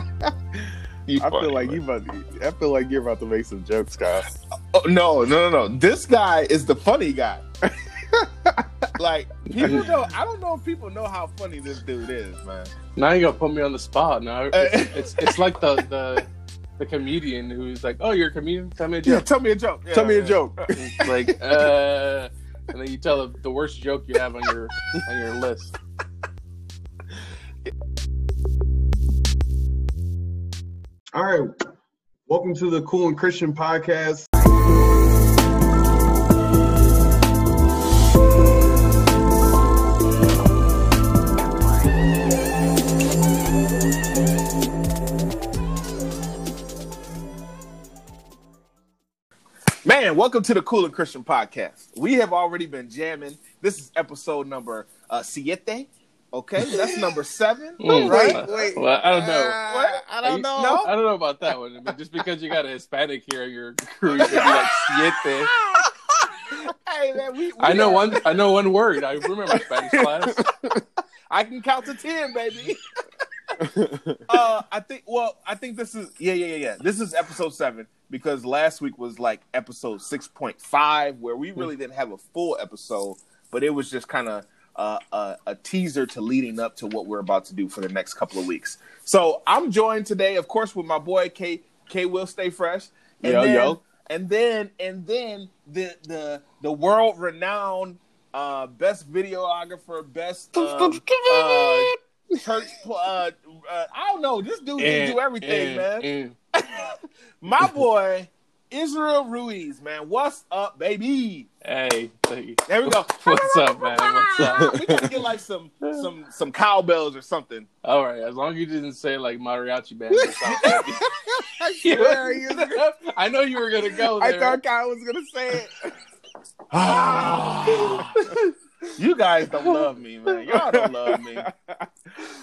You I funny, feel like man. you about to, I feel like you're about to make some jokes, Kyle. Oh, no, no, no, no. This guy is the funny guy. like people know. I don't know if people know how funny this dude is, man. Now you're gonna put me on the spot. Now Uh, it's it's, it's like the, the the comedian who's like, "Oh, you're a comedian. Tell me a Yeah, joke." tell me a joke. Tell me a joke. Like, uh, and then you tell the, the worst joke you have on your on your list. All right. Welcome to the Cool and Christian podcast. Man, welcome to the Cool and Christian podcast. We have already been jamming. This is episode number uh, siete. Okay, that's number seven, Mm, right? uh, Wait, well, I don't know. Uh, what? I don't you- know. No, I don't know about that one. But just because you got a Hispanic here in your crew, you can be like siete. hey man, we, we I know are- one. I know one word. I remember Spanish class. I can count to ten, baby. uh, I think. Well, I think this is. Yeah, yeah, yeah, yeah. This is episode seven because last week was like episode six point five, where we really didn't have a full episode, but it was just kind of uh, a, a teaser to leading up to what we're about to do for the next couple of weeks. So I'm joined today, of course, with my boy K. K. Will stay fresh. And Yo, then, yo. and then and then the the the world renowned uh best videographer best um, uh, church uh, uh i don't know this dude can do everything man and- my boy israel ruiz man what's up baby Hey, there we go What's up, man? What's up? we gotta get like some some some cowbells or something All right, as long as you didn't say like mariachi band. Or something. I swear he was gonna- I know you were gonna go I thought Kyle was gonna say it. you guys don't love me man y'all don't love me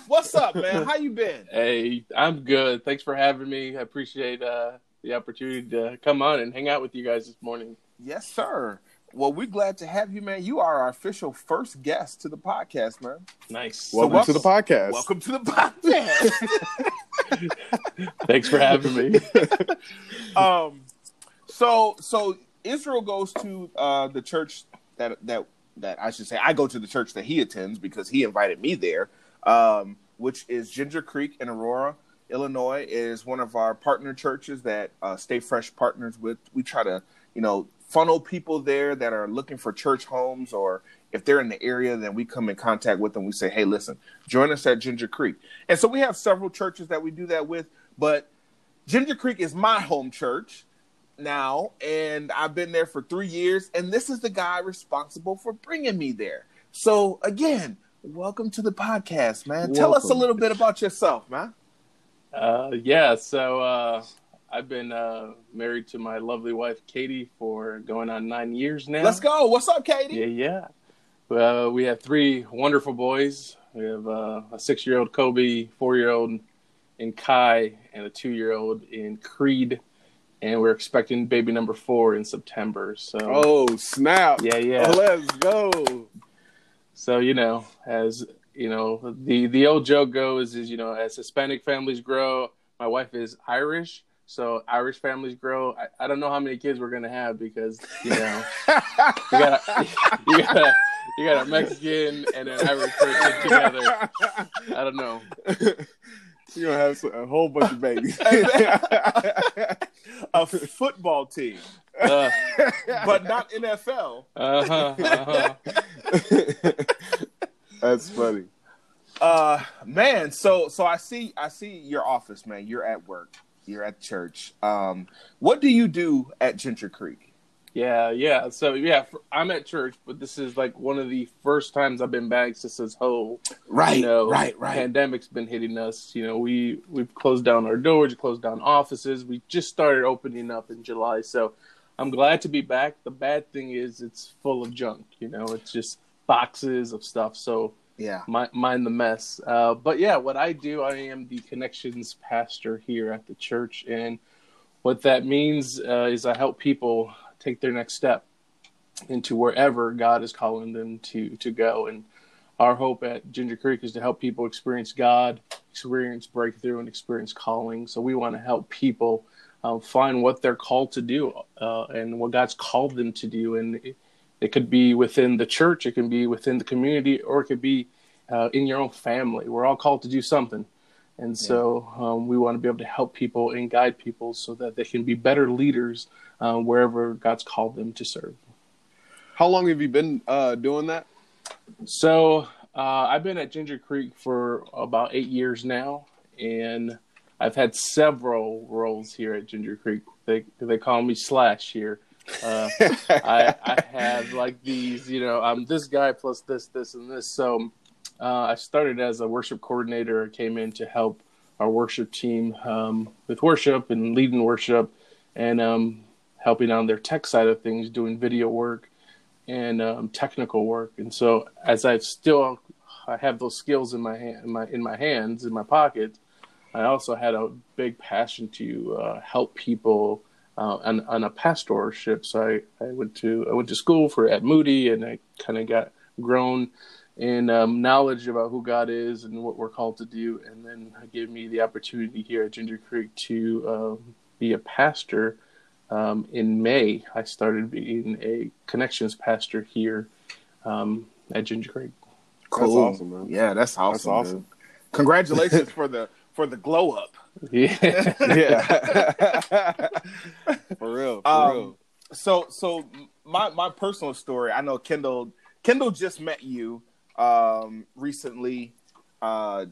what's up man how you been Hey, I'm good. Thanks for having me. I appreciate uh, the opportunity to come on and hang out with you guys this morning. yes sir well we're glad to have you man you are our official first guest to the podcast man Nice. Welcome what- to the podcast. welcome to the podcast Thanks for having me. um so so israel goes to uh the church that that that i should say i go to the church that he attends because he invited me there um which is ginger creek in aurora illinois is one of our partner churches that uh, stay fresh partners with we try to you know funnel people there that are looking for church homes or if they're in the area then we come in contact with them we say hey listen join us at ginger creek and so we have several churches that we do that with but Ginger Creek is my home church now, and I've been there for three years, and this is the guy responsible for bringing me there. So, again, welcome to the podcast, man. Tell us a little bit about yourself, man. Uh, yeah, so uh, I've been uh, married to my lovely wife Katie for going on nine years now. Let's go. What's up, Katie? Yeah, yeah. Well, we have three wonderful boys. We have uh, a six-year-old Kobe, four-year-old in Kai, and a two-year-old in Creed. And we're expecting baby number four in September. So, Oh snap! yeah, yeah. Let's go. So you know, as you know, the the old joke goes is you know, as Hispanic families grow, my wife is Irish, so Irish families grow. I, I don't know how many kids we're gonna have because you know, you got a, you got a, you got a Mexican and an Irish person together. I don't know. You're gonna have a whole bunch of babies. a football team, Uh but not NFL. Uh-huh, Uh-huh. That's funny. Uh, man, so so I see I see your office, man. You're at work. You're at church. Um, what do you do at Ginger Creek? Yeah, yeah. So yeah, for, I'm at church, but this is like one of the first times I've been back since this whole Right, you know, right, right. Pandemic's been hitting us. You know, we we've closed down our doors, closed down offices. We just started opening up in July, so I'm glad to be back. The bad thing is it's full of junk. You know, it's just boxes of stuff. So Yeah. mi- mind the mess. Uh, but yeah, what I do, I am the connections pastor here at the church, and what that means uh, is I help people take their next step into wherever God is calling them to to go. And our hope at Ginger Creek is to help people experience God experience breakthrough and experience calling. So we want to help people uh, find what they're called to do uh, and what God's called them to do. And it, could be within the church, it can be within the community, or it could be uh, in your own family. We're all called to do something. And yeah. so um, we want to be able to help people and guide people so that they can be better leaders uh, wherever God's called them to serve. How long have you been uh, doing that? So uh, I've been at Ginger Creek for about eight years now, and I've had several roles here at Ginger Creek. They they call me Slash here. Uh, I, I have like these, you know, I'm this guy plus this, this, and this. So uh, I started as a worship coordinator. Came in to help our worship team um, with worship and leading worship, and um, helping on their tech side of things, doing video work and um, technical work. And so, as I still I have those skills in my hand, in my in my hands, in my pocket, I also had a big passion to uh, help people uh, on, on a pastorship. So I, I went to I went to school for at Moody, and I kind of got grown in um, knowledge about who God is and what we're called to do, and then gave me the opportunity here at Ginger Creek to um, be a pastor. Um, in May, I started being a connections pastor here um, at Ginger Creek. Cool. That's awesome, man. Yeah, that's awesome. That's awesome. Dude. Congratulations for the for the glow up. Yeah, yeah. for real, for um, real. So, so my my personal story. I know Kendall. Kendall just met you um, recently. Uh,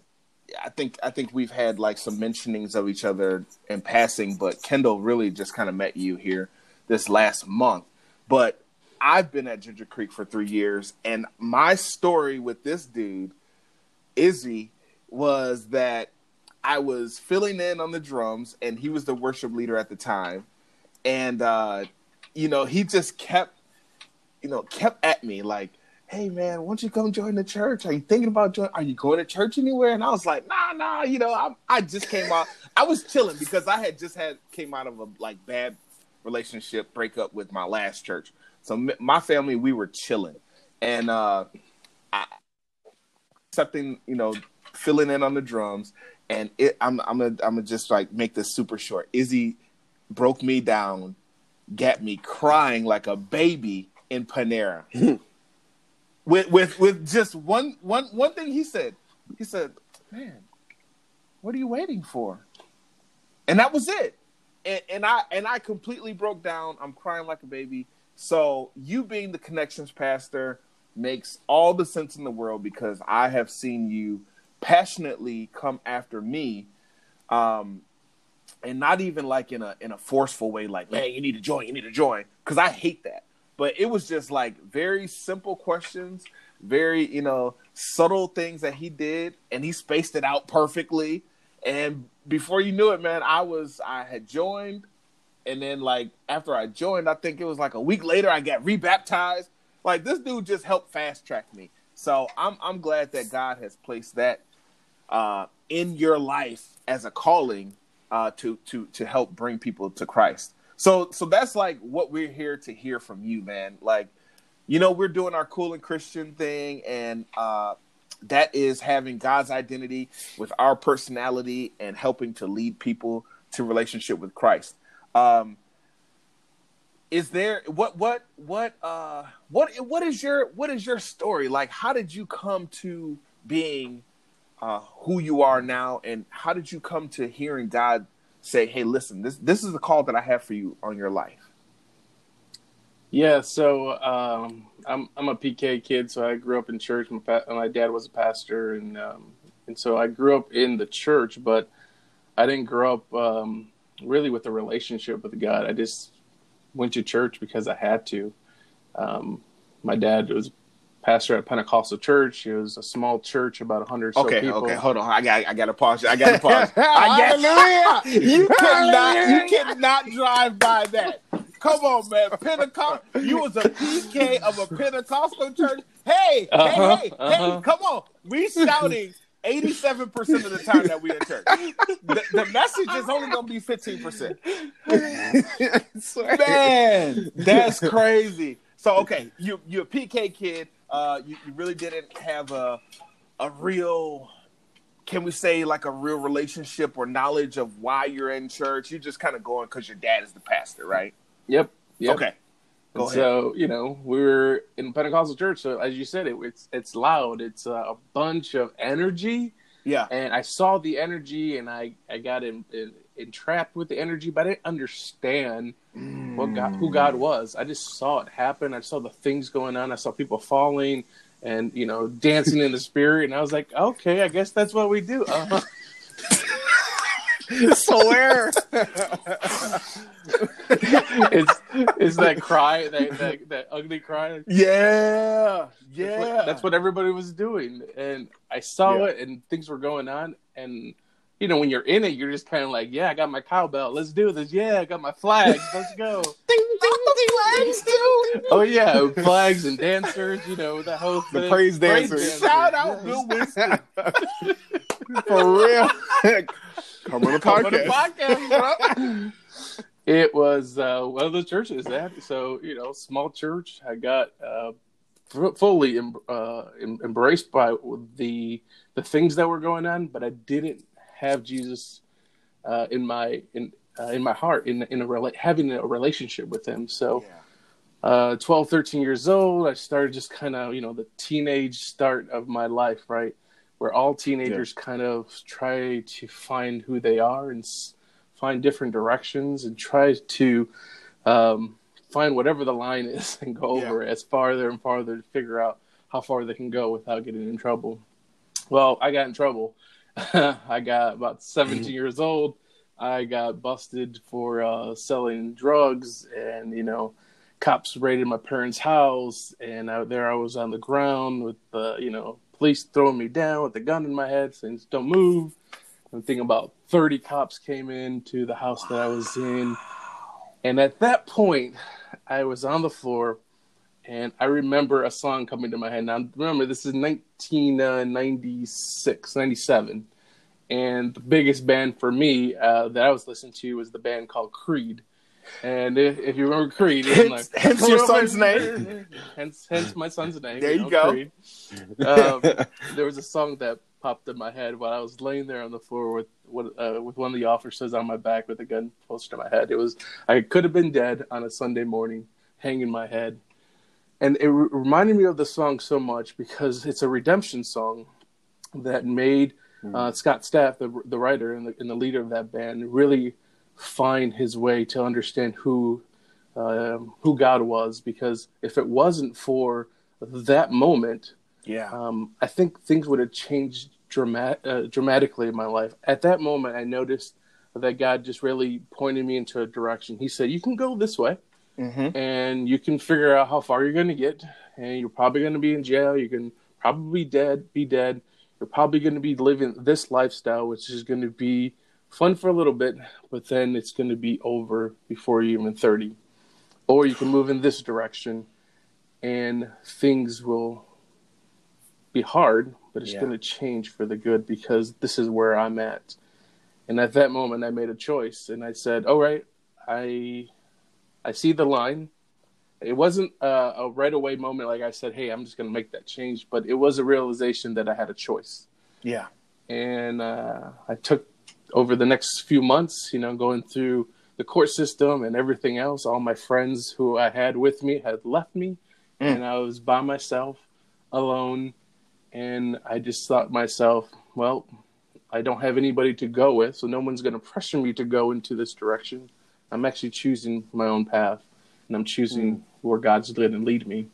I think I think we've had like some mentionings of each other in passing, but Kendall really just kind of met you here this last month. But I've been at Ginger Creek for three years, and my story with this dude, Izzy, was that I was filling in on the drums, and he was the worship leader at the time, and uh, you know he just kept, you know, kept at me like, "Hey man, why don't you come join the church? Are you thinking about joining? Are you going to church anywhere?" And I was like, "Nah, nah, you know, I I just came out. I was chilling because I had just had came out of a like bad relationship breakup with my last church." So my family, we were chilling, and uh, I, something you know, filling in on the drums, and it, I'm I'm gonna I'm gonna just like make this super short. Izzy broke me down, got me crying like a baby in Panera. with with with just one one one thing he said. He said, "Man, what are you waiting for?" And that was it. And, and I and I completely broke down. I'm crying like a baby. So you being the connections pastor makes all the sense in the world because I have seen you passionately come after me, um, and not even like in a in a forceful way, like man, you need to join, you need to join, because I hate that. But it was just like very simple questions, very you know subtle things that he did, and he spaced it out perfectly. And before you knew it, man, I was I had joined and then like after I joined, I think it was like a week later, I got rebaptized. Like this dude just helped fast track me. So I'm I'm glad that God has placed that uh, in your life as a calling uh, to to to help bring people to Christ. So so that's like what we're here to hear from you, man. Like, you know, we're doing our cool and Christian thing, and uh, that is having God's identity with our personality and helping to lead people to relationship with Christ. Um, is there what what what uh what what is your what is your story like? How did you come to being uh, who you are now, and how did you come to hearing God say, "Hey, listen, this this is the call that I have for you on your life"? Yeah, so um, I'm I'm a PK kid, so I grew up in church. My, my dad was a pastor, and um, and so I grew up in the church, but I didn't grow up um, really with a relationship with God. I just went to church because I had to. Um, my dad was pastor at Pentecostal church. It was a small church, about hundred. Okay, so people. okay, hold on. I got, I got to pause. I got to pause. I got, you cannot, you cannot drive by that. Come on, man. Pentecost. You was a PK of a Pentecostal church. Hey, uh-huh, hey, hey, uh-huh. hey. Come on. We shouting 87% of the time that we in church. The, the message is only going to be 15%. Man, that's crazy. So, okay, you, you're a PK kid. Uh, you, you really didn't have a, a real can we say like a real relationship or knowledge of why you're in church? You're just kind of going because your dad is the pastor, right? Yep. yep. Okay. So you know we were in Pentecostal church. So as you said, it it's it's loud. It's a bunch of energy, Yeah. and I saw the energy, and I I got in, in, entrapped with the energy, but I didn't understand what God who God was. I just saw it happen. I saw the things going on. I saw people falling. And you know, dancing in the spirit, and I was like, "Okay, I guess that's what we do." Uh-huh. so where? it's it's that cry, that, that that ugly cry. yeah. Yeah. That's what, that's what everybody was doing, and I saw Yeah. it, and things were going on, and you know when you're in it, you're just kind of like, yeah, I got my cowbell, let's do this. Yeah, I got my flags, let's go. oh yeah, flags and dancers, you know the whole The thing. praise dancers. Shout out yes. Bill Winston. For real. Come on the Come on the podcast. podcast, bro. It was uh, one of the churches that so you know small church. I got uh, f- fully em- uh, em- embraced by the the things that were going on, but I didn't have Jesus uh, in my in uh, in my heart in in a rela- having a relationship with Him. So uh 12 13 years old i started just kind of you know the teenage start of my life right? Where all teenagers kind of try to find who they are and s- find different directions and try to um, find whatever the line is and go Yeah. over it as farther and farther to figure out how far they can go without getting in trouble. Well i got in trouble i got about 17 years old. I got busted for uh, selling drugs and you know cops raided my parents' house, and I, there I was on the ground with the, you know, police throwing me down with a gun in my head, saying "Don't move." I'm thinking about 30 cops came into the house that I was in, and at that point, I was on the floor, and I remember a song coming to my head. Now, remember, this is 1996, 97, and the biggest band for me uh, that I was listening to was the band called Creed. And if, if you remember Creed, it's Hence- like, hence your son's name. Hence, hence my son's name. There you know, go. Um, there was a song that popped in my head while I was laying there on the floor with with, uh, with one of the officers on my back with a gun close to my head. It was I could have been dead on a Sunday morning, hanging my head, and it re- reminded me of the song so much because it's a redemption song that made uh, Scott Stapp, the the writer and the, and the leader of that band, really find his way to understand who um, who God was. Because if it wasn't for that moment, Yeah. um, I think things would have changed dramat- uh, dramatically in my life. At that moment, I noticed that God just really pointed me into a direction. He said, "You can go this way." Mm-hmm. and you can figure out how far you're going to get. And you're probably going to be in jail. You can probably be dead be dead. You're probably going to be living this lifestyle which is going to be fun for a little bit but then it's going to be over before you're even 30 or you can move in this direction and things will be hard but it's Yeah. going to change for the good because this is where i'm at. And at that moment i made a choice and i said all right i I see the line. It wasn't uh, a right away moment like I said, "Hey, I'm just going to make that change," but it was a realization that I had a choice. Yeah. And uh, I took over the next few months, you know, going through the court system and everything else. All my friends who I had with me had left me, Mm. and I was by myself, alone. And I just thought to myself, well, I don't have anybody to go with, so no one's going to pressure me to go into this direction. I'm actually choosing my own path, and I'm choosing where God's led and lead me.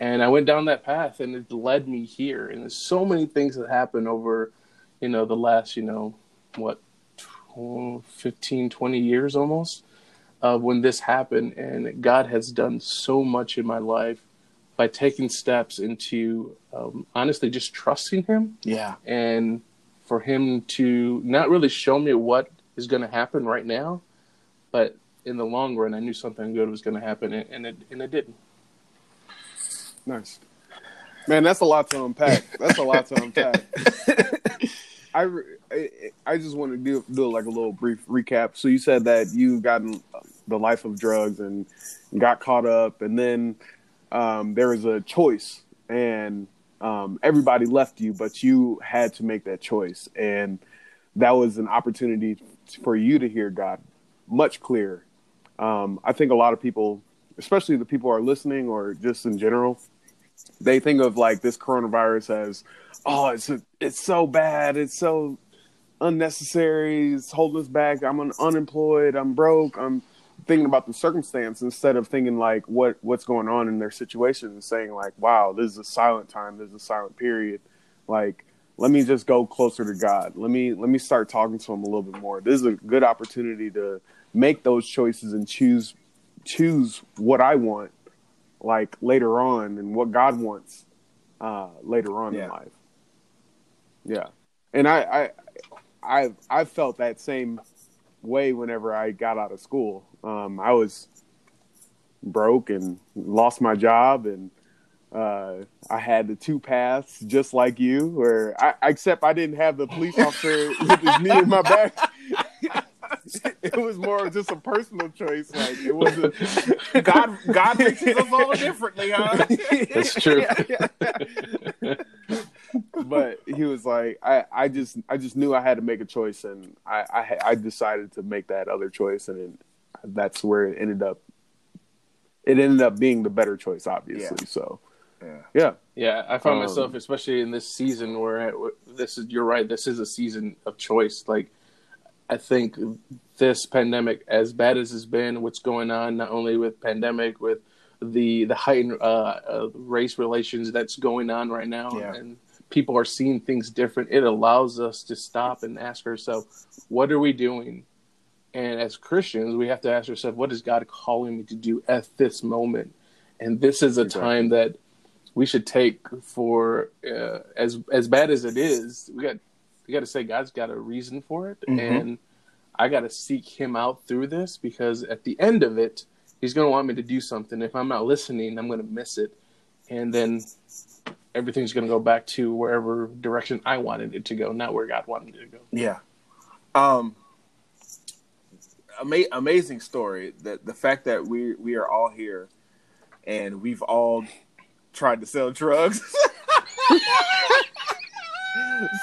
And I went down that path, and it led me here. And there's so many things that happened over, you know, the last, you know, what, 12, 15, 20 years almost of when this happened. And God has done so much in my life by taking steps into um, honestly just trusting Him Yeah. and for him to not really show me what is going to happen right now, but in the long run, I knew something good was going to happen, and, and it and it didn't. Nice. Man, that's a lot to unpack. That's a lot to unpack. I, I I just want to do do like a little brief recap. So you said that you got in the life of drugs and got caught up, and then um, there was a choice, and Um, everybody left you, but you had to make that choice, and that was an opportunity for you to hear God much clearer. Um, I think a lot of people, especially the people who are listening or just in general, they think of like this coronavirus as, oh, it's a, it's so bad, it's so unnecessary, it's holding us back. I'm un- unemployed, I'm broke, I'm thinking about the circumstance instead of thinking like what what's going on in their situation and saying like, wow, this is a silent time, this is a silent period. Like, let me just go closer to God. Let me let me start talking to him a little bit more. This is a good opportunity to make those choices and choose choose what I want like later on and what God wants uh later on Yeah. in life. Yeah. And I I I I felt that same way whenever I got out of school. Um I was broke and lost my job and uh, I had the two paths just like you, where I except I didn't have the police officer with his knee in my back. it was more of just a personal choice. Like it wasn't God, God reaches us all differently, huh? That's true. but he was like, I, I just, I just knew I had to make a choice, and I, I, I decided to make that other choice, and it, that's where it ended up. It ended up being the better choice, obviously. So, Yeah. yeah, Yeah, I found Um, myself, especially in this season, where I, this is. You're right. This is a season of choice. Like, I think this pandemic, as bad as it's been, what's going on, not only with pandemic, with the the heightened uh, uh, race relations that's going on right now, Yeah. and people are seeing things different. It allows us to stop and ask ourselves, what are we doing? And as Christians, we have to ask ourselves, what is God calling me to do at this moment? And this is a Exactly. time that we should take for uh, as as bad as it is. We got we got to say God's got a reason for it, Mhm. and I got to seek Him out through this because at the end of it, He's going to want me to do something. If I'm not listening, I'm going to miss it, and then everything's going to go back to wherever direction I wanted it to go, not where God wanted it to go. Yeah. Um. Ama- amazing story. That the fact that we we are all here, and we've all tried to sell drugs.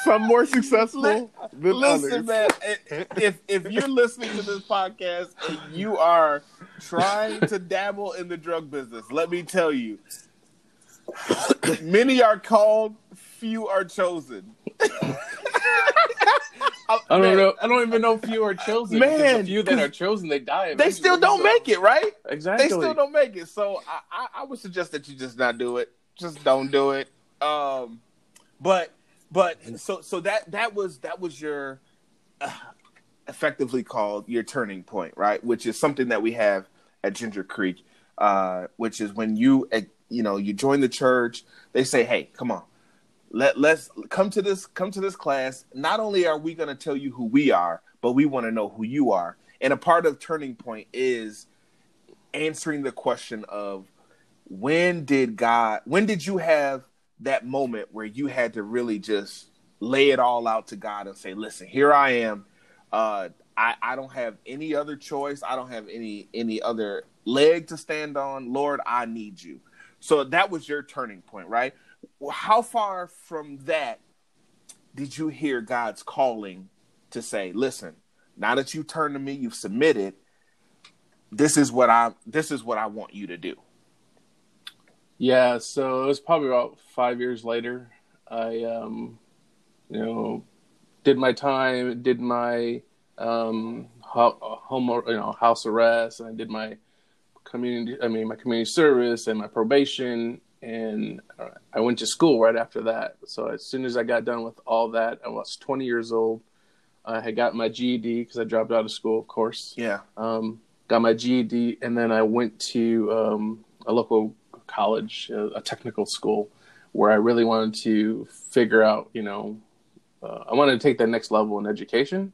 some more successful than Listen, others. man. If if you're listening to this podcast and you are trying to dabble in the drug business, let me tell you, many are called, few are chosen. I don't know. I don't even know if few are chosen. Man, the few that are chosen, they die. They still don't make it, right? Exactly. They still don't make it. So I, I, I would suggest that you just not do it. Just don't do it. Um, but but so so that that was that was your uh, effectively called your turning point, right? Which is something that we have at Ginger Creek, uh, which is when you uh, you know you join the church. They say, "Hey, come on, let let's come to this come to this class. Not only are we going to tell you who we are, but we want to know who you are." And a part of turning point is answering the question of when did God when did you have that moment where you had to really just lay it all out to God and say, "Listen, here I am. Uh, I I don't have any other choice. I don't have any any other leg to stand on. Lord, I need you." So that was your turning point, right? How far from that did you hear God's calling to say, "Listen, now that you turn to me, you've submitted. This is what I this is what I want you to do." Yeah, so it was probably about five years later. I, um, you know, did my time, did my um, ho- home, you know, house arrest, and I did my community. I mean, my community service and my probation, and I went to school right after that. So as soon as I got done with all that, I was 20 years old. I had got my GED because I dropped out of school, of course Yeah. um, got my GED, and then I went to um, a local college, a, a technical school, where I really wanted to figure out, you know, uh, I wanted to take that next level in education.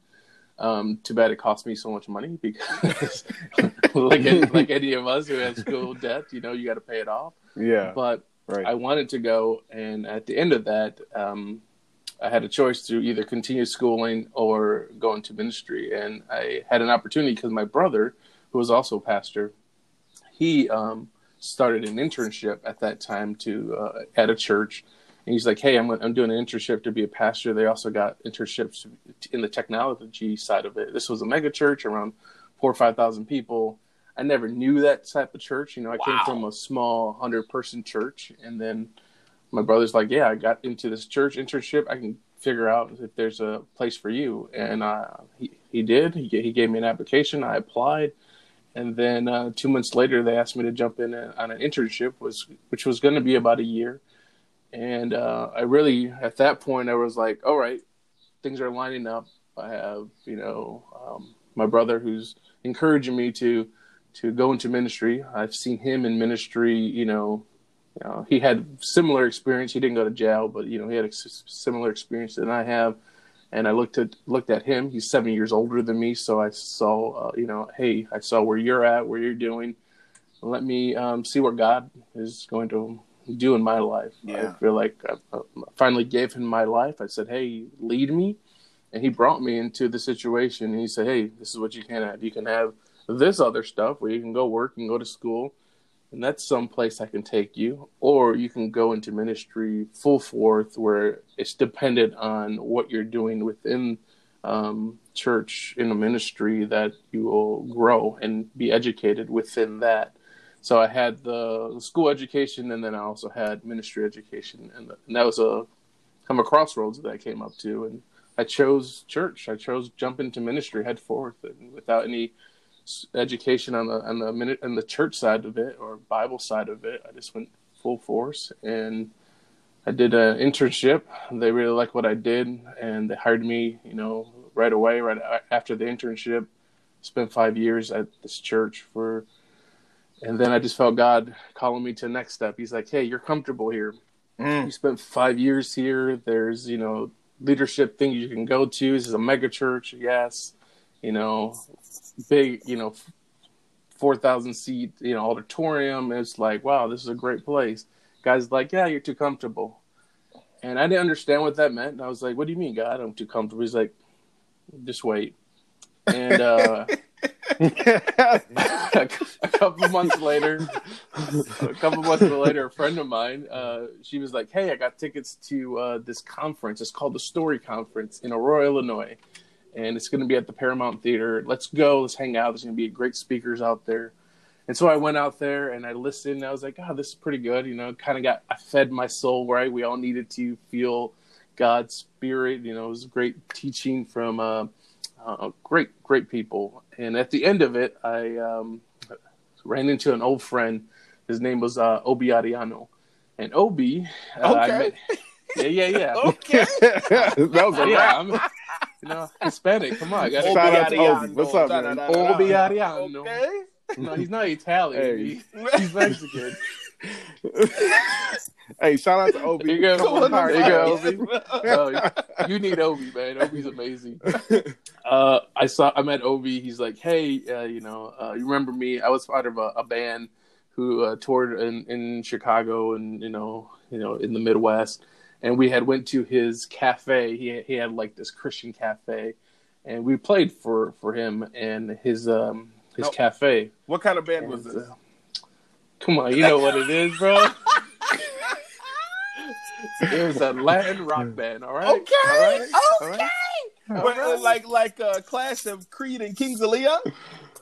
Um, too bad it cost me so much money because, like any, like any of us who has school debt, you know, you got to pay it off. Yeah, But right. I wanted to go, and at the end of that, um, I had a choice to either continue schooling or go into ministry. And I had an opportunity because my brother, who was also a pastor, he um, started an internship at that time to uh, at a church, And he's like, "Hey, I'm I'm doing an internship to be a pastor. They also got internships in the technology side of it. This was a mega church around four or five thousand people. I never knew that type of church. You know, I wow. came from a small hundred person church, and then my brother's like, "Yeah, I got into this church internship. I can figure out if there's a place for you." And uh, he he did. He he gave me an application. I applied, and then uh, two months later, they asked me to jump in a, on an internship, was which was going to be about a year. And uh, I really, at that point, I was like, "All right, things are lining up. I have, you know, um, my brother who's encouraging me to." to go into ministry. I've seen him in ministry, you know, you know, he had similar experience. He didn't go to jail, but you know, he had a similar experience than I have. And I looked at looked at him. He's seven years older than me, so I saw, uh, you know, hey, I saw where you're at, where you're doing. Let me um, see what God is going to do in my life. Yeah. I feel like I, I finally gave him my life. I said, hey, lead me, and he brought me into the situation. And he said, hey, this is what you can have. You can have this other stuff where you can go work and go to school and that's some place I can take you. Or you can go into ministry full forth, where it's dependent on what you're doing within um, church in a ministry that you will grow and be educated within that. So I had the school education, and then I also had ministry education, and, and that was a kind of a crossroads that I came up to, and I chose church. I chose jump into ministry head forth, and without any education on the on the minute on the church side of it or Bible side of it. I just went full force and I did an internship. They really liked what I did and they hired me, you know, right away, right after the internship. Spent five years at this church for and then I just felt God calling me to the next step. He's like, Hey, you're comfortable here. Mm. You spent five years here. There's, you know, leadership things you can go to. This is a mega church, yes. You know, big, you know, four thousand seat, you know, auditorium. It's like, wow, this is a great place. Guys like, yeah, you're too comfortable. And I didn't understand what that meant. And I was like, what do you mean, God? I'm too comfortable. He's like, just wait. And uh, a couple months later, a couple months later, a friend of mine, uh, she was like, "Hey, I got tickets to uh, this conference. It's called the Story Conference in Aurora, Illinois and it's going to be at the Paramount Theater. Let's go. Let's hang out. There's going to be great speakers out there. And so I went out there and I listened. And I was like, oh, this is pretty good. You know, kind of got, I fed my soul, right? We all needed to feel God's spirit. You know, it was great teaching from uh, uh, great, great people. And at the end of it, I um, ran into an old friend. His name was uh, Obi Ariano. And Obi, uh, okay. Met, yeah, yeah, yeah. okay. that was a yeah, you know, Hispanic. Come on, got shout out to Obi. What's up, man? Obi Ariano. Okay. No, he's not Italian. Hey. he's Mexican. hey, shout out to Obi. You go. There you go, Obi. You need Obi, man. Obi's amazing. Uh, I saw. I met Obi. He's like, hey, uh, you know, uh, you remember me? I was part of a, a band who uh, toured in, in Chicago and you know, you know, in the Midwest and we had went to his cafe. He he had like this Christian cafe, and we played for for him and his um his cafe. What kind of band and, was this? Uh, come on, you know what it is, bro. it was a Latin rock band. All right. Okay. All right. Okay. All right. All right. Like like a uh, class of Creed and Kings of Leon.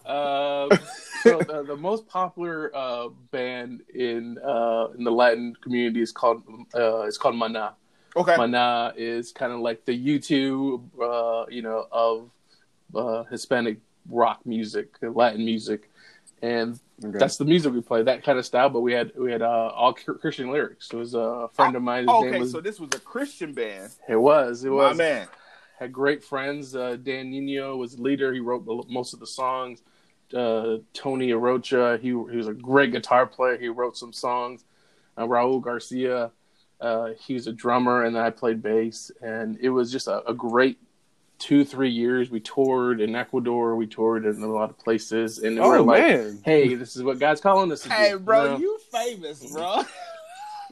Uh, so the, the, most popular uh, band in uh, in the Latin community is called uh, it's called Mana. Okay. Mana is kind of like the U2, uh, you know, of uh, Hispanic rock music, Latin music, and okay. that's the music we play. That kind of style. But we had we had uh, all Christian lyrics. It was a friend of mine. okay, was, so this was a Christian band. It was. It was. My man had great friends. Uh, Dan Nino was leader. He wrote most of the songs. Uh, Tony Arocha, he, he was a great guitar player. He wrote some songs. Uh, Raul Garcia, uh, he was a drummer, and then I played bass. And it was just a, a, great two, three years. We toured in Ecuador. We toured in a lot of places. And oh, we're like, man. hey, this is what God's calling us. Hey, bro, you, know? you famous, bro.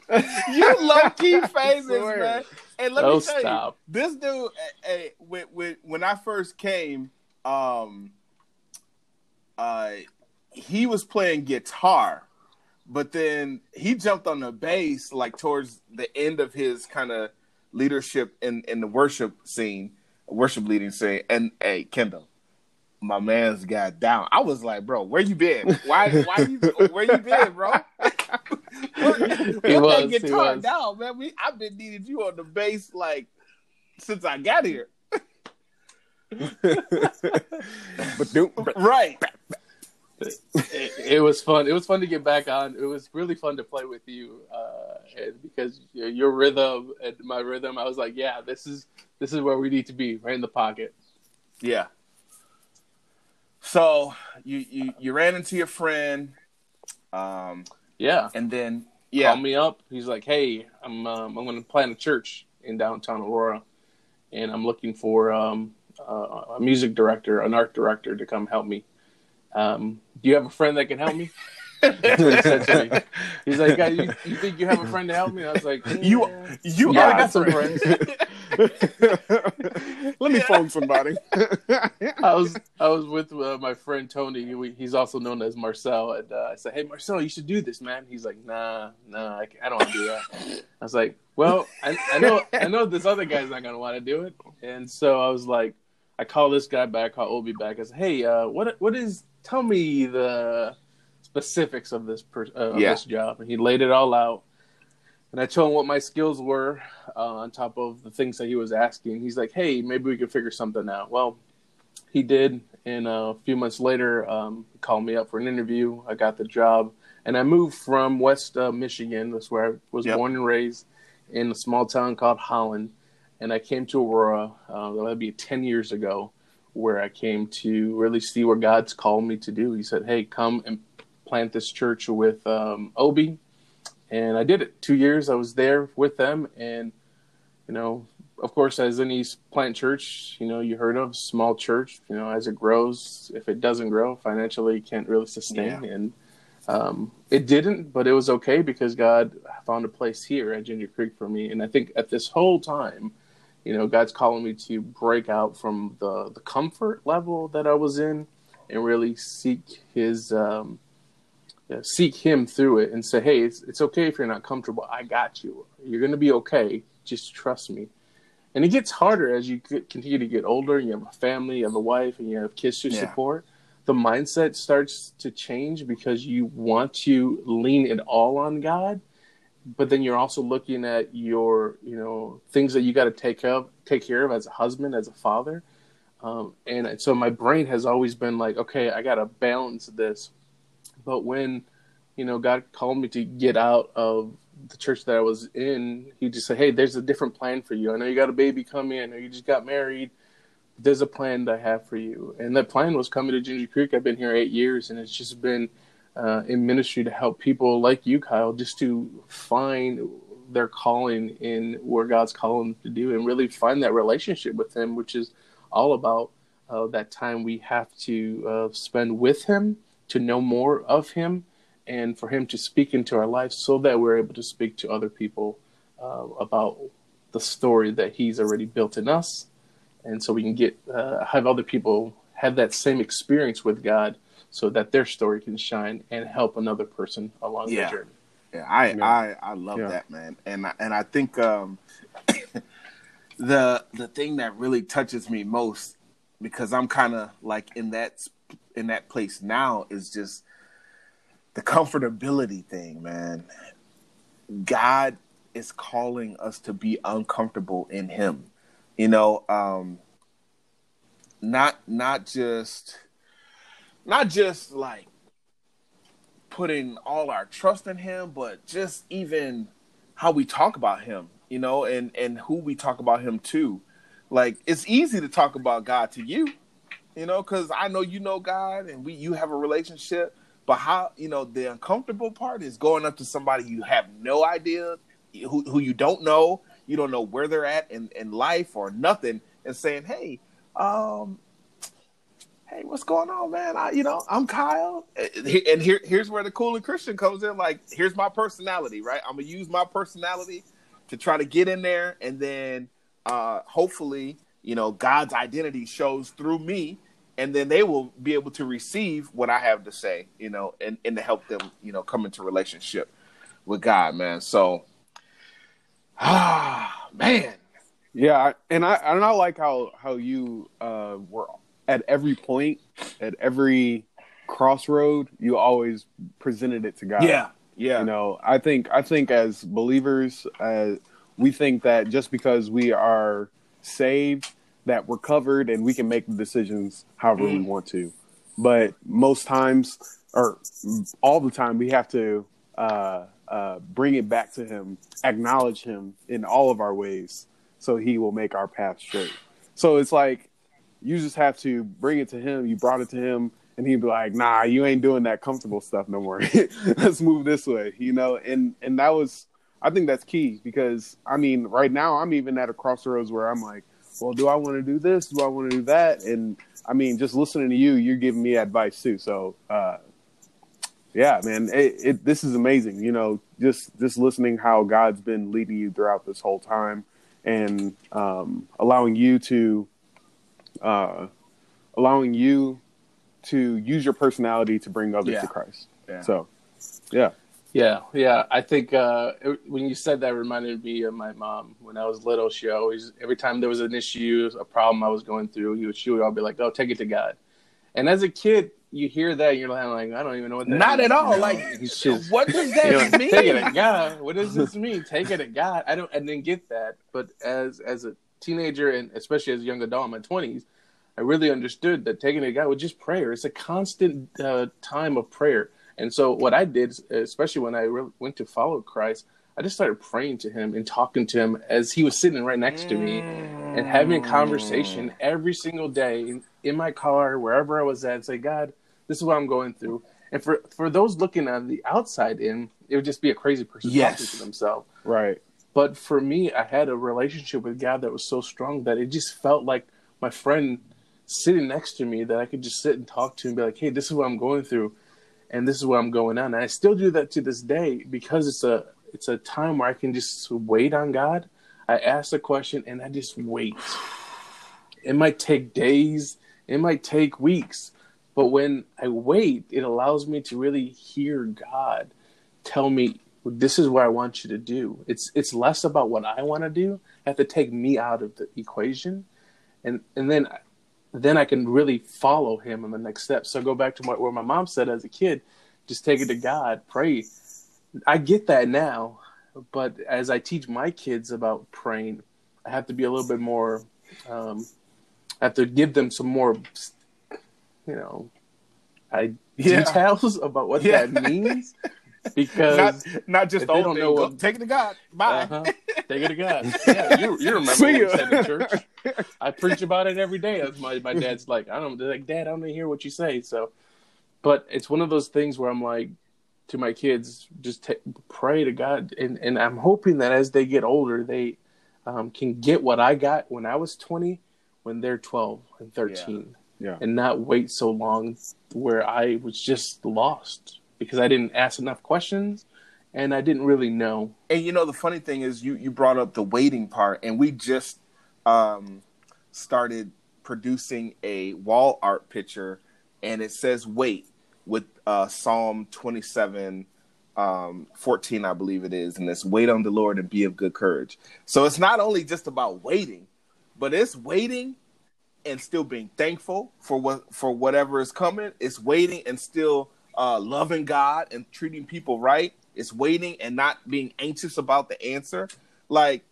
you low key famous, man. And let me tell stop. you, this dude. Hey, when, when when I first came, um, uh, he was playing guitar, but then he jumped on the bass like towards the end of his kind of leadership in in the worship scene, worship leading scene. And hey, Kendall, my man's got down. I was like, bro, where you been? Why why you where you been, bro? Put was, that guitar down, man. We I've been needing you on the bass like since I got here. But do Right. it, it was fun. It was fun to get back on. It was really fun to play with you, uh, and because your, your rhythm and my rhythm, I was like, yeah, this is this is where we need to be, right in the pocket. Yeah. So you you you ran into your friend, um, Yeah, and then yeah, called me up. He's like, "Hey, I'm um, I'm going to plant a church in downtown Aurora, and I'm looking for um, uh, a music director, an art director to come help me. Um, do you have a friend that can help me?" He said to me. He's like, "Guy, you, you think you have a friend to help me?" I was like, You- "Yeah." you Yeah, are I got some friends. Let me phone somebody. I was I was with uh, my friend Tony. We, he's also known as Marcel, and uh, I said, "Hey, Marcel, you should do this, man." He's like, "Nah, nah, I, I don't want to do that." I was like, "Well, I, I know I know this other guy's not gonna want to do it," and so I was like, I call this guy back, call Obi back. I said, "Hey, uh, what what is? Tell me the specifics of this per, uh, of Yeah. this job." And he laid it all out. And I told him what my skills were uh, on top of the things that he was asking. He's like, "Hey, maybe we could figure something out." Well, he did, and uh, a few months later, um, he called me up for an interview. I got the job, and I moved from West uh, Michigan. That's where I was Yep. born and raised in a small town called Holland, and I came to Aurora. Uh, that would be ten years ago, where I came to really see what God's called me to do. He said, "Hey, come and plant this church with um, Obi." and I did it. Two years I was there with them, and you know, of course, as any plant church, you know, you heard of small church. You know, as it grows, if it doesn't grow financially, can't really sustain. And um, it didn't, but it was okay because God found a place here at Ginger Creek for me. And I think at this whole time, you know, God's calling me to break out from the the comfort level that I was in, and really seek His. Um, yeah, seek him through it and say, "Hey, it's it's okay if you're not comfortable. I got you. You're gonna be okay. Just trust me." And it gets harder as you continue to get older. and You have a family, you have a wife, and you have kids to Yeah. support. The mindset starts to change because you want to lean it all on God, but then you're also looking at your, you know, things that you got to take of, take care of as a husband, as a father. Um, and so my brain has always been like, okay, I got to balance this but when you know God called me to get out of the church that I was in, He just said, "Hey, there's a different plan for you. I know you got a baby coming. Know you just got married. There's a plan that I have for you." And that plan was coming to Ginger Creek. I've been here eight years, and it's just been uh, in ministry to help people like you, Kyle, just to find their calling in where God's calling them to do, and really find that relationship with Him, which is all about uh, that time we have to uh, spend with Him to know more of him and for him to speak into our lives so that we're able to speak to other people uh, about the story that he's already built in us. And so we can get uh, have other people have that same experience with god so that their story can shine and help another person along Yeah. the journey Yeah, I Yeah. I I love Yeah. that man, and I, and I think um, the the thing that really touches me most because I'm kind of like in that in that place now is just the comfortability thing, man. God is calling us to be uncomfortable in Him, you know. Um, not not just not just like putting all our trust in him, but just even how we talk about him, you know, and and who we talk about him to. Like it's easy to talk about God to you, you know, because I know you know God and we you have a relationship. But how you know the uncomfortable part is going up to somebody you have no idea who who you don't know, you don't know where they're at in in life or nothing, and saying, "Hey, um, hey, what's going on, man? I, you know, I'm Kyle, and here, here's where the cool and Christian comes in. Like, here's my personality, right? I'm gonna use my personality to try to get in there, and then uh, hopefully, you know, God's identity shows through me, and then they will be able to receive what I have to say, you know, and, and to help them, you know, come into relationship with God, man. So, ah, man. Yeah, and I and I like how how you uh, were at every point, at every crossroad, you always presented it to God. Yeah, yeah. You know, I think I think as believers, uh, we think that just because we are saved, that we're covered and we can make the decisions however we want to. But most times, or all the time, we have to uh, uh, bring it back to Him, acknowledge Him in all of our ways, so He will make our path straight. So it's like you just have to bring it to Him. You brought it to Him, and He'd be like, "Nah, you ain't doing that comfortable stuff no more. Let's move this way," you know. And and that was, I think that's key because I mean, right now I'm even at a crossroads where I'm like, well, do I want to do this? Do I want to do that? And I mean, just listening to you, you're giving me advice too. So, uh, yeah, man, it, it, this is amazing. You know, just just listening how God's been leading you throughout this whole time, and um, allowing you to, uh, allowing you to use your personality to bring others Yeah. to Christ. Yeah. So, yeah, Yeah, yeah. I think uh, it- when you said that, it reminded me of my mom. When I was little, she always, every time there was an issue, a problem I was going through, he would, she would all be like, "Oh, take it to God." And as a kid, you hear that, and you're like, like, "I don't even know what that." Not means," at all. you know? Like, just- what does you know, that mean? take it to God. What does this mean? Take it to God. I don't. I didn't get that. But as as a teenager, and especially as a young adult in my twenties, I really understood that taking it God was just prayer. It's a constant uh, time of prayer. And so what I did, especially when I re- went to follow Christ, I just started praying to Him and talking to Him as He was sitting right next to me and having a conversation every single day in, in my car, wherever I was at, say, God, this is what I'm going through. And for for those looking on the outside in, it would just be a crazy person Yes. talking to themselves. right. But for me, I had a relationship with God that was so strong that it just felt like my friend sitting next to me that I could just sit and talk to and be like, "Hey, this is what I'm going through, and this is what I'm going on." And I still do that to this day because it's a it's a time where I can just wait on God. I ask a question and I just wait. It might take days, it might take weeks, but when I wait, it allows me to really hear God tell me this is what I want you to do. It's it's less about what I want to do. I have to take me out of the equation, and and then then I can really follow Him in the next step. So go back to what, what my mom said as a kid: just take it to God, pray. I get that now, but as I teach my kids about praying, I have to be a little bit more. Um, I have to give them some more, you know, I Yeah. details about what Yeah. that means because not, not just if the they whole don't thing. know Go- what- take it to God. Bye. uh-huh, take it to God. Yeah, you, you remember See what we ya. said in church. I preach about it every day. That's my my dad's like, I don't they're like, Dad, I don't hear what you say. So, but it's one of those things where I'm like to my kids, just ta pray to God, and and I'm hoping that as they get older, they um, can get what I got when I was 20, when they're 12 and 13, Yeah. and not wait so long where I was just lost because I didn't ask enough questions and I didn't really know. And you know the funny thing is you you brought up the waiting part, and we just um, started producing a wall art picture, and it says "wait" with uh, Psalm twenty seven. Um, 14, I believe it is, and it's wait on the Lord and be of good courage. So it's not only just about waiting, but it's waiting and still being thankful for what for whatever is coming. It's waiting and still uh, loving God and treating people right. It's waiting and not being anxious about the answer. Like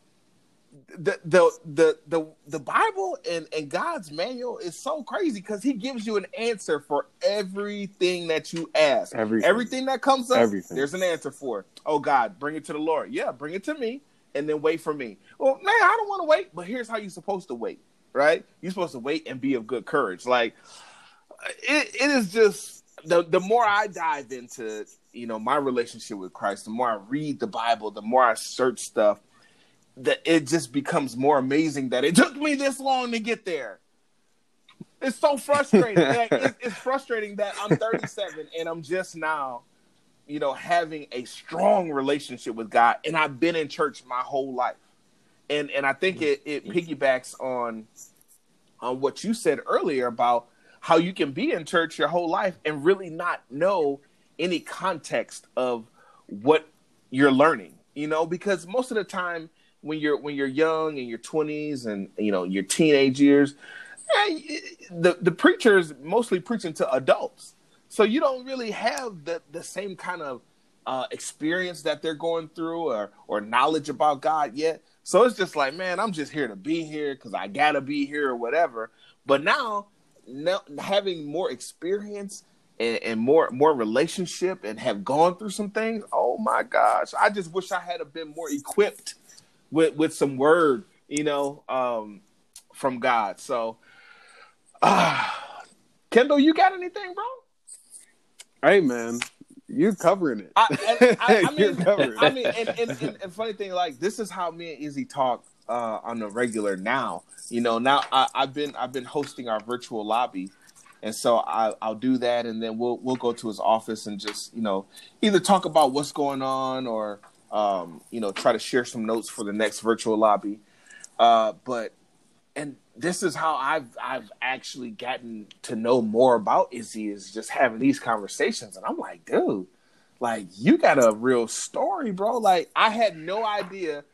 the the the the, the Bible and, and God's manual is so crazy because He gives you an answer for everything that you ask. Everything. Everything that comes up, Everything. there's an answer for. it. Oh God, bring it to the Lord. Yeah, bring it to me, and then wait for me. Well, man, I don't want to wait, but here's how you're supposed to wait. Right? You're supposed to wait and be of good courage. Like it, it is just the the more I dive into you know my relationship with Christ, the more I read the Bible, the more I search stuff, that it just becomes more amazing that it took me this long to get there. It's so frustrating. Like, it's, it's frustrating that I'm 37 and I'm just now, you know, having a strong relationship with God, and I've been in church my whole life, and and I think mm-hmm. it it piggybacks on on what you said earlier about how you can be in church your whole life and really not know any context of what you're learning. You know, because most of the time when you're when you're young in your 20s and you know your teenage years, eh, the the preacher is mostly preaching to adults, so you don't really have the the same kind of uh, experience that they're going through or or knowledge about God yet. So it's just like, man, I'm just here to be here because I gotta be here or whatever. But now, now having more experience and, and, more more relationship and have gone through some things, oh my gosh, I just wish I had been more equipped with with some word, you know, um, from God. So, uh, Kendall, you got anything, bro? Hey, man, you're covering it. I, I, I mean, I mean, and, and, and, and, funny thing, like this is how me and Izzy talk uh, on the regular now. You know, now I, have been I've been hosting our virtual lobby, and so I, I'll do that, and then we'll we'll go to his office and just you know either talk about what's going on or um, you know try to share some notes for the next virtual lobby. Uh, but and this is how I've I've actually gotten to know more about Izzy is just having these conversations, and I'm like, dude, like you got a real story, bro. Like I had no idea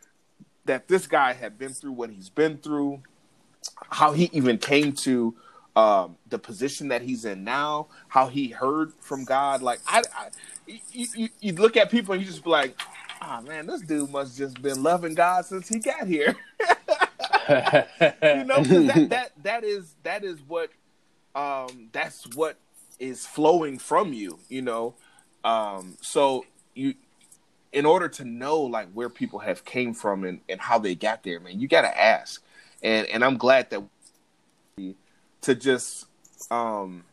that this guy had been through what he's been through, how he even came to um, the position that he's in now, how he heard from God. Like I, I you, you, look at people and you just be like, oh man, this dude must just been loving God since he got here. you know, that that that is that is what um that's what is flowing from you, you know. Um so you in order to know like where people have came from and, and how they got there, man, you gotta ask. And and I'm glad that to just um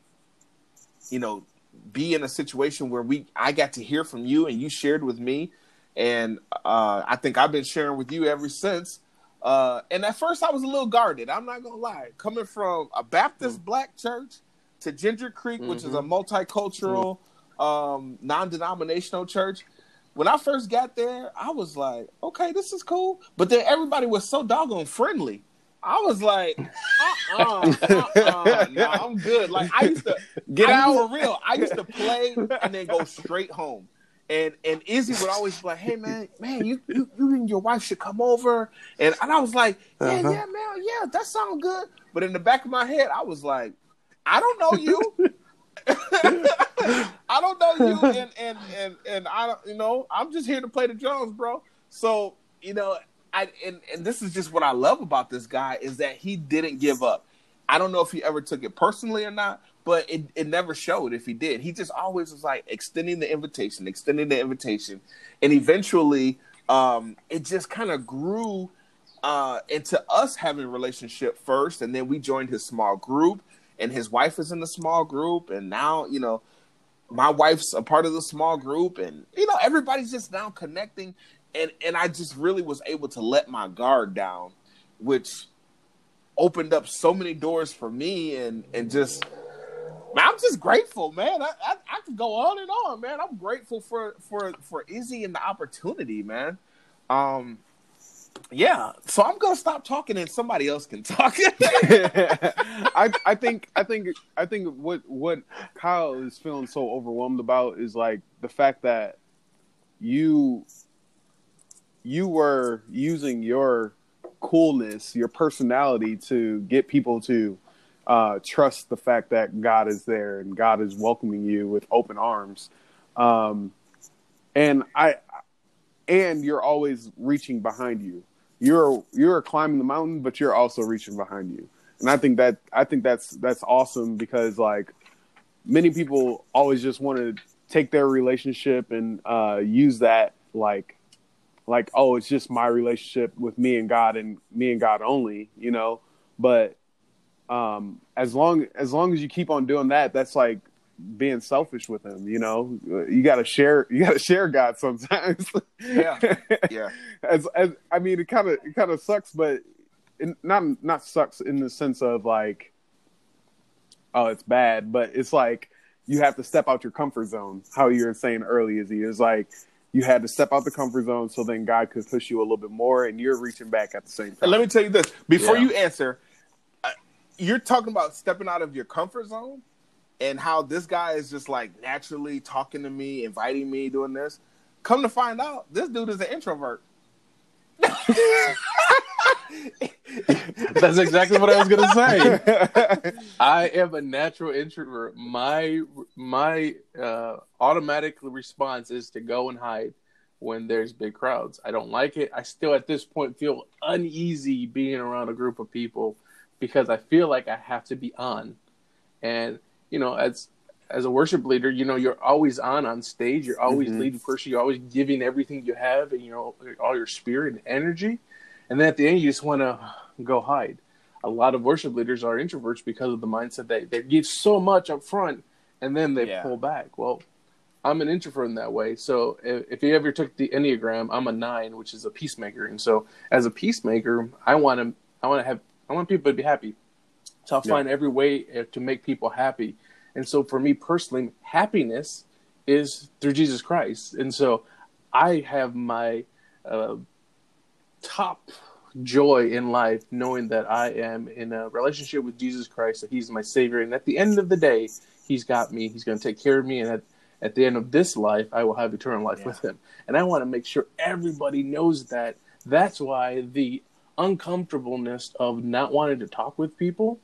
you know be in a situation where we I got to hear from you and you shared with me and uh, I think I've been sharing with you ever since. Uh, and at first, I was a little guarded. I'm not gonna lie. Coming from a Baptist mm-hmm. black church to Ginger Creek, mm-hmm. which is a mm-hmm. multicultural, mm-hmm. um, non-denominational church. When I first got there, I was like, "Okay, this is cool," but then everybody was so doggone friendly. I was like, uh-uh, uh-uh, nah, I'm good. Like I used to get I out for real. I used to play and then go straight home. And and Izzy would always be like, "Hey man, man, you you, you and your wife should come over." And and I was like, "Yeah, uh-huh. yeah, man, yeah, that sounds good." But in the back of my head, I was like, "I don't know you." I don't know you, and and and and I don't, you know, I'm just here to play the drums, bro. So you know, I and and this is just what I love about this guy is that he didn't give up. I don't know if he ever took it personally or not, but it, it never showed if he did. He just always was like extending the invitation, extending the invitation, and eventually um, it just kind of grew uh, into us having a relationship first, and then we joined his small group, and his wife is in the small group, and now you know my wife's a part of the small group, and you know everybody's just now connecting, and and I just really was able to let my guard down, which opened up so many doors for me, and and just I'm just grateful, man. I, I, I go on and on, man. I'm grateful for for for Izzy and the opportunity, man. Um, yeah. So I'm gonna stop talking and somebody else can talk. I I think I think I think what what Kyle is feeling so overwhelmed about is like the fact that you you were using your coolness, your personality to get people to uh, trust the fact that God is there and God is welcoming you with open arms. Um, and I, and you're always reaching behind you. You're you're climbing the mountain, but you're also reaching behind you. And I think that I think that's that's awesome because like many people always just want to take their relationship and uh, use that like like oh it's just my relationship with me and God and me and God only, you know. But um, as long as long as you keep on doing that, that's like being selfish with him. You know, you got to share. You got to share God sometimes. yeah, yeah. as, as I mean, it kind of it kind of sucks, but it, not not sucks in the sense of like, oh, it's bad, but it's like you have to step out your comfort zone. How you were saying earlier, is he is like you had to step out the comfort zone so then God could push you a little bit more, and you're reaching back at the same time. And let me tell you this before yeah. you answer uh, you're talking about stepping out of your comfort zone and how this guy is just like naturally talking to me, inviting me, doing this. Come to find out, this dude is an introvert. That's exactly what I was gonna say. I am a natural introvert. My my uh, automatic response is to go and hide when there's big crowds. I don't like it. I still at this point feel uneasy being around a group of people because I feel like I have to be on. And you know, as as a worship leader, you know, you're always on on stage. You're always Mhm. leading person. You're always giving everything you have and you know all your spirit and energy. And then at the end, you just want to go hide. A lot of worship leaders are introverts because of the mindset that they give so much up front and then they Yeah. pull back. Well, I'm an introvert in that way. So if, if you ever took the Enneagram, I'm a nine, which is a peacemaker. And so as a peacemaker, I want to, I want to have, I want people to be happy. So I'll Yeah. find every way uh, to make people happy. And so for me personally, happiness is through Jesus Christ. And so I have my uh, top joy in life knowing that I am in a relationship with Jesus Christ, that He's my Savior. And at the end of the day, He's got me. He's going to take care of me. And at, at the end of this life, I will have eternal life Yeah. with Him. And I want to make sure everybody knows that. That's why the uncomfortableness of not wanting to talk with people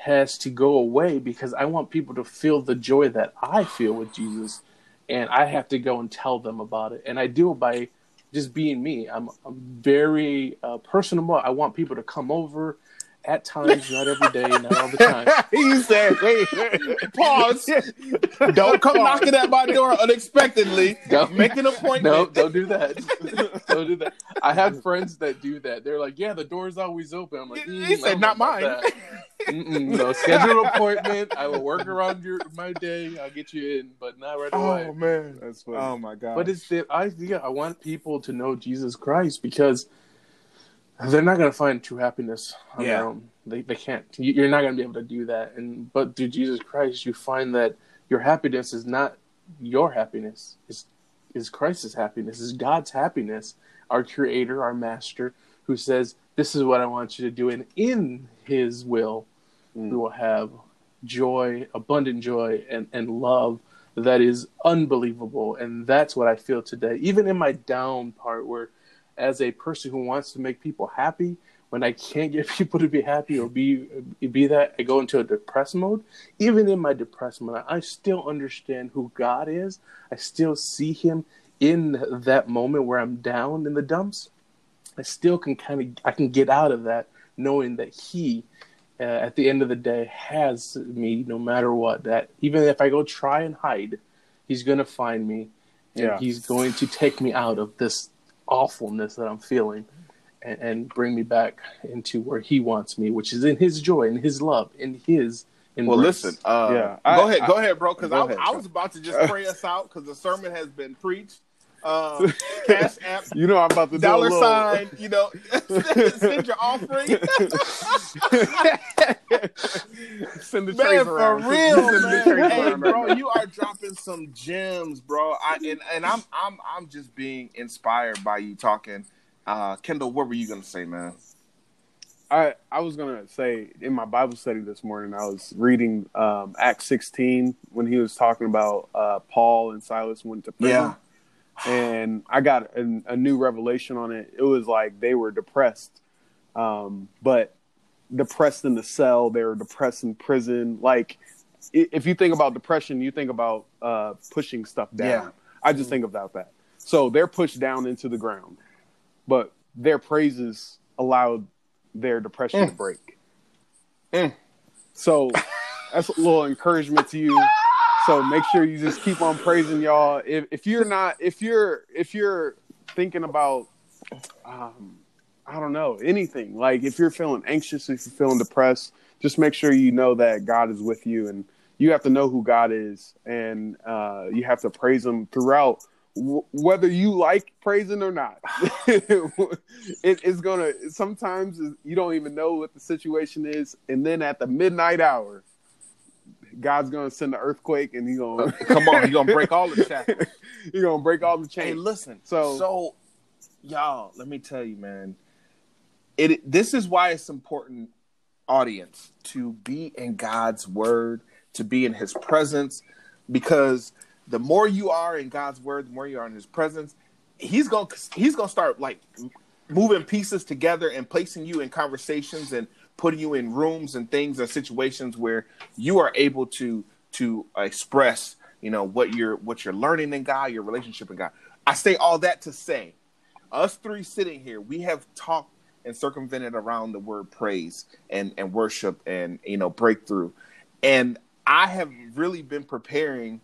has to go away because I want people to feel the joy that I feel with Jesus. And I have to go and tell them about it. And I do it by just being me. I'm, I'm very uh, personable. I want people to come over at times, not every day, not all the time. he said, wait, pause. Don't come knocking at my door unexpectedly. Don't- Make an appointment. No, don't do that. don't do that. I have friends that do that. They're like, "Yeah, the door's always open." I'm like, He "Mm, said, don't "Not mine." no, schedule an appointment. I will work around your my day. I'll get you in, but not right away. Oh man. That's funny. Oh my god. But it's the I yeah, I want people to know Jesus Christ because they're not going to find true happiness on Yeah. their own. They they can't. You- You're not going to be able to do that. And but through Jesus Christ, you find that your happiness is not your happiness. Is is Christ's happiness. Is God's happiness. Our Creator, our Master, who says, "This is what I want you to do," and in His will, Mm. we will have joy, abundant joy, and and love that is unbelievable. And that's what I feel today. Even in my down part, where as a person who wants to make people happy, when I can't get people to be happy or be be that, I go into a depressed mode. Even in my depressed mode, I still understand who God is. I still see Him in that moment where I'm down in the dumps. I still can kind of I can get out of that knowing that He, uh, at the end of the day, has me no matter what. That even if I go try and hide, He's gonna find me, and Yeah. He's going to take me out of this awfulness that I'm feeling and, and bring me back into where he wants me, which is in his joy, in his love, in his embrace. well, listen. Uh, Yeah. go I- ahead, go ahead, bro. Because I, I was about to just pray us out because the sermon has been preached. Um, cash app, You know I'm about to do dollar a sign. You know, send your offering. Send the man, for around. real, man. Hey, bro, you are dropping some gems, bro. I and, and I'm I'm I'm just being inspired by you talking. Uh, Kendall, what were you gonna say, man? I, I was gonna say in my Bible study this morning, I was reading um, Acts 16 when he was talking about uh, Paul and Silas went to prison, and I got a, a new revelation on it. It was like they were depressed, um, but depressed in the cell. They were depressed in prison. Like if you think about depression, you think about uh, pushing stuff down. Yeah. I just think about that. So they're pushed down into the ground, but their praises allowed their depression to break. Mm. So that's a little encouragement to you. So make sure you just keep on praising y'all. If if you're not if you're if you're thinking about um I don't know, anything. Like if you're feeling anxious, if you're feeling depressed, just make sure you know that God is with you and you have to know who God is and uh you have to praise him throughout whether you like praising or not. it is going to sometimes you don't even know what the situation is and then at the midnight hour God's going to send an earthquake and he's going to uh, Come on, you gonna break all the shackles. You're going to break all the Hey, chains. listen. So- So, y'all, let me tell you, man. It. This is why it's important audience to be in God's word, to be in his presence, because the more you are in God's word, the more you are in his presence, he's going to he's to start like moving pieces together and placing you in conversations and putting you in rooms and things and situations where you are able to to express, you know, what you're what you're learning in God, your relationship in God. I say all that to say us three sitting here, we have talked and circumvented around the word praise and, and worship and you know breakthrough. And I have really been preparing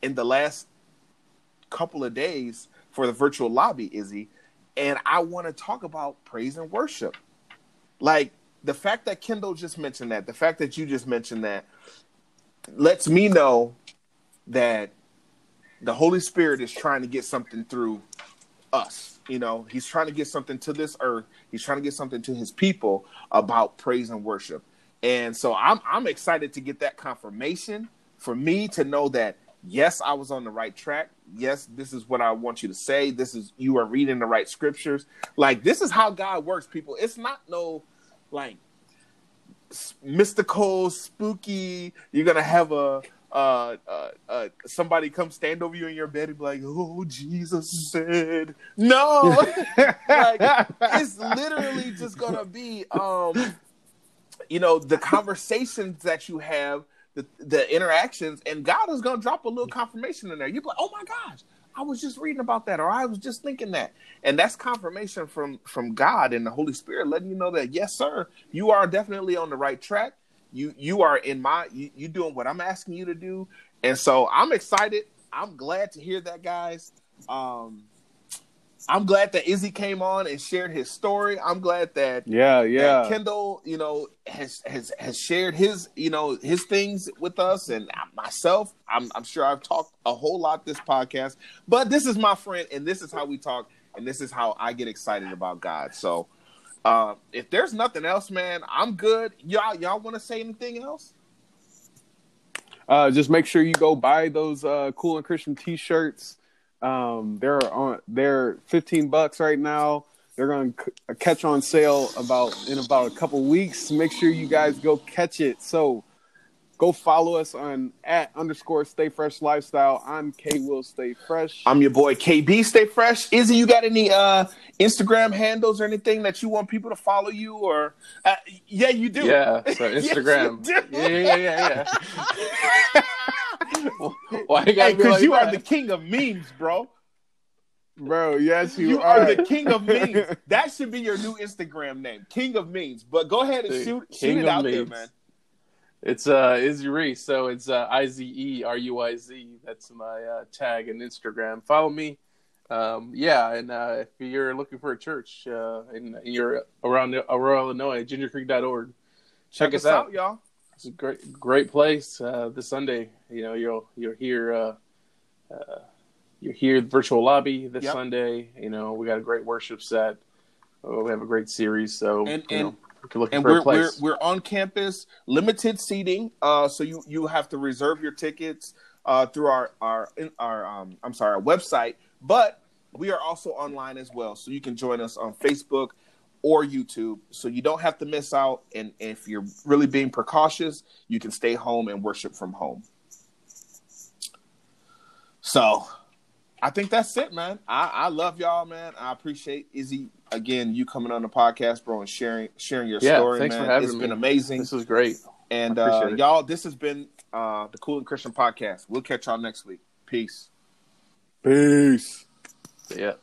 in the last couple of days for the virtual lobby, Izzy, and I want to talk about praise and worship. Like the fact that Kendall just mentioned that, the fact that you just mentioned that lets me know that the Holy Spirit is trying to get something through us you know, he's trying to get something to this earth. He's trying to get something to his people about praise and worship. And so I'm I'm excited to get that confirmation for me to know that yes, I was on the right track. Yes, this is what I want you to say. This is you are reading the right scriptures. Like this is how God works, people. It's not no like mystical, spooky. You're gonna have a uh, uh, uh, somebody come stand over you in your bed and be like, "Oh, Jesus said no." like it's literally just gonna be, um, you know, the conversations that you have, the the interactions, and God is gonna drop a little confirmation in there. You're like, "Oh my gosh." I was just reading about that, or I was just thinking that, and that's confirmation from from God and the Holy Spirit, letting you know that yes, sir, you are definitely on the right track you you are in my you, you doing what I'm asking you to do, and so I'm excited. I'm glad to hear that, guys. Um, I'm glad that Izzy came on and shared his story. I'm glad that yeah, yeah, that Kendall, you know, has has has shared his, you know, his things with us and myself. I'm I'm sure I've talked a whole lot this podcast, but this is my friend, and this is how we talk, and this is how I get excited about God. So uh, if there's nothing else, man, I'm good. Y'all, y'all want to say anything else? Uh, just make sure you go buy those uh, cool and Christian T-shirts. Um, they're on. They're 15 bucks right now. They're going to c- catch on sale about in about a couple weeks. Make sure you guys go catch it. So Go follow us on at underscore stay fresh lifestyle. I'm K Will Stay Fresh. I'm your boy KB Stay Fresh. Izzy, you got any uh Instagram handles or anything that you want people to follow you or uh, yeah, you do. Yeah, so Instagram. yes, yeah, yeah, yeah, yeah. Why you Because hey, like you that? are the king of memes, bro. Bro, yes, you, you are. are. the king of memes. that should be your new Instagram name, King of Memes. But go ahead and the shoot, shoot it out memes. there, man. It's uh Izzy Ruiz, so it's uh, I Z E R U I Z. That's my uh, tag and Instagram. Follow me. Um, yeah, and uh, if you're looking for a church uh, and you're around Aurora, Illinois, gingercreek.org, check, check us, out. out. y'all. It's a great great place. Uh, this Sunday, you know, you'll you'll hear uh, uh, you hear virtual lobby this yep. Sunday. You know, we got a great worship set. Oh, we have a great series. So and, and know, and we're, we're we're on campus, limited seating. Uh, so you you have to reserve your tickets uh, through our our our um I'm sorry our website, but we are also online as well. So you can join us on Facebook or YouTube. So you don't have to miss out. And if you're really being precautious, you can stay home and worship from home. So I think that's it, man. I, I love y'all, man. I appreciate Izzy again you coming on the podcast, bro, and sharing sharing your yeah, story. Thanks man. for having it's me. been amazing. This was great. And uh, y'all, this has been uh, the Cool and Christian podcast. We'll catch y'all next week. Peace. Peace. Yeah.